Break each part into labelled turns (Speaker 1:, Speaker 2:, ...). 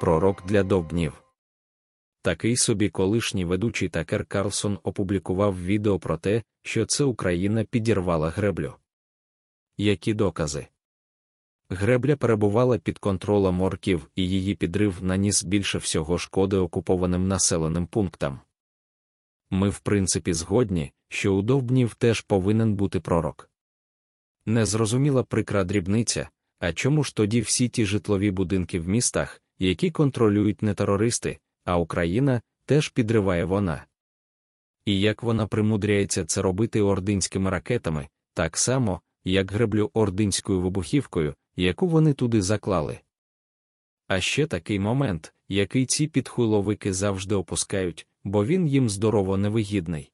Speaker 1: пророк для довбнів. Такий собі колишній ведучий Такер Карлсон опублікував відео про те, що це Україна підірвала греблю. Які докази? Гребля перебувала під контролем орків, і її підрив наніс більше всього шкоди окупованим населеним пунктам. Ми, в принципі, згодні, що у Довбнів теж повинен бути пророк. Незрозуміла прикра дрібниця, а чому ж тоді всі ті житлові будинки в містах, які контролюють не терористи, а Україна теж підриває вона. І як вона примудряється це робити ординськими ракетами, так само, як греблю ординською вибухівкою, яку вони туди заклали. А ще такий момент, який ці підхуйловики завжди опускають, бо він їм здорово невигідний.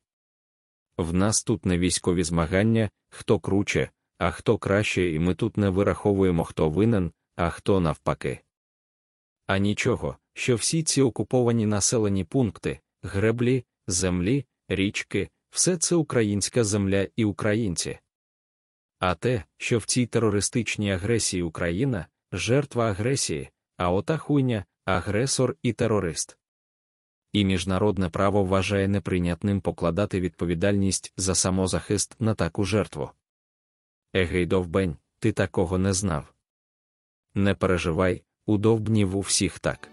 Speaker 1: В нас тут не військові змагання, хто круче, а хто краще, і ми тут не вираховуємо, хто винен, а хто навпаки. А нічого, що всі ці окуповані населені пункти, греблі, землі, річки, все це українська земля і українці. А те, що в цій терористичній агресії Україна жертва агресії, а ота хуйня агресор і терорист. І міжнародне право вважає неприйнятним покладати відповідальність за самозахист на таку жертву. Егей довбень, ти такого не знав. Не переживай, у у всіх так.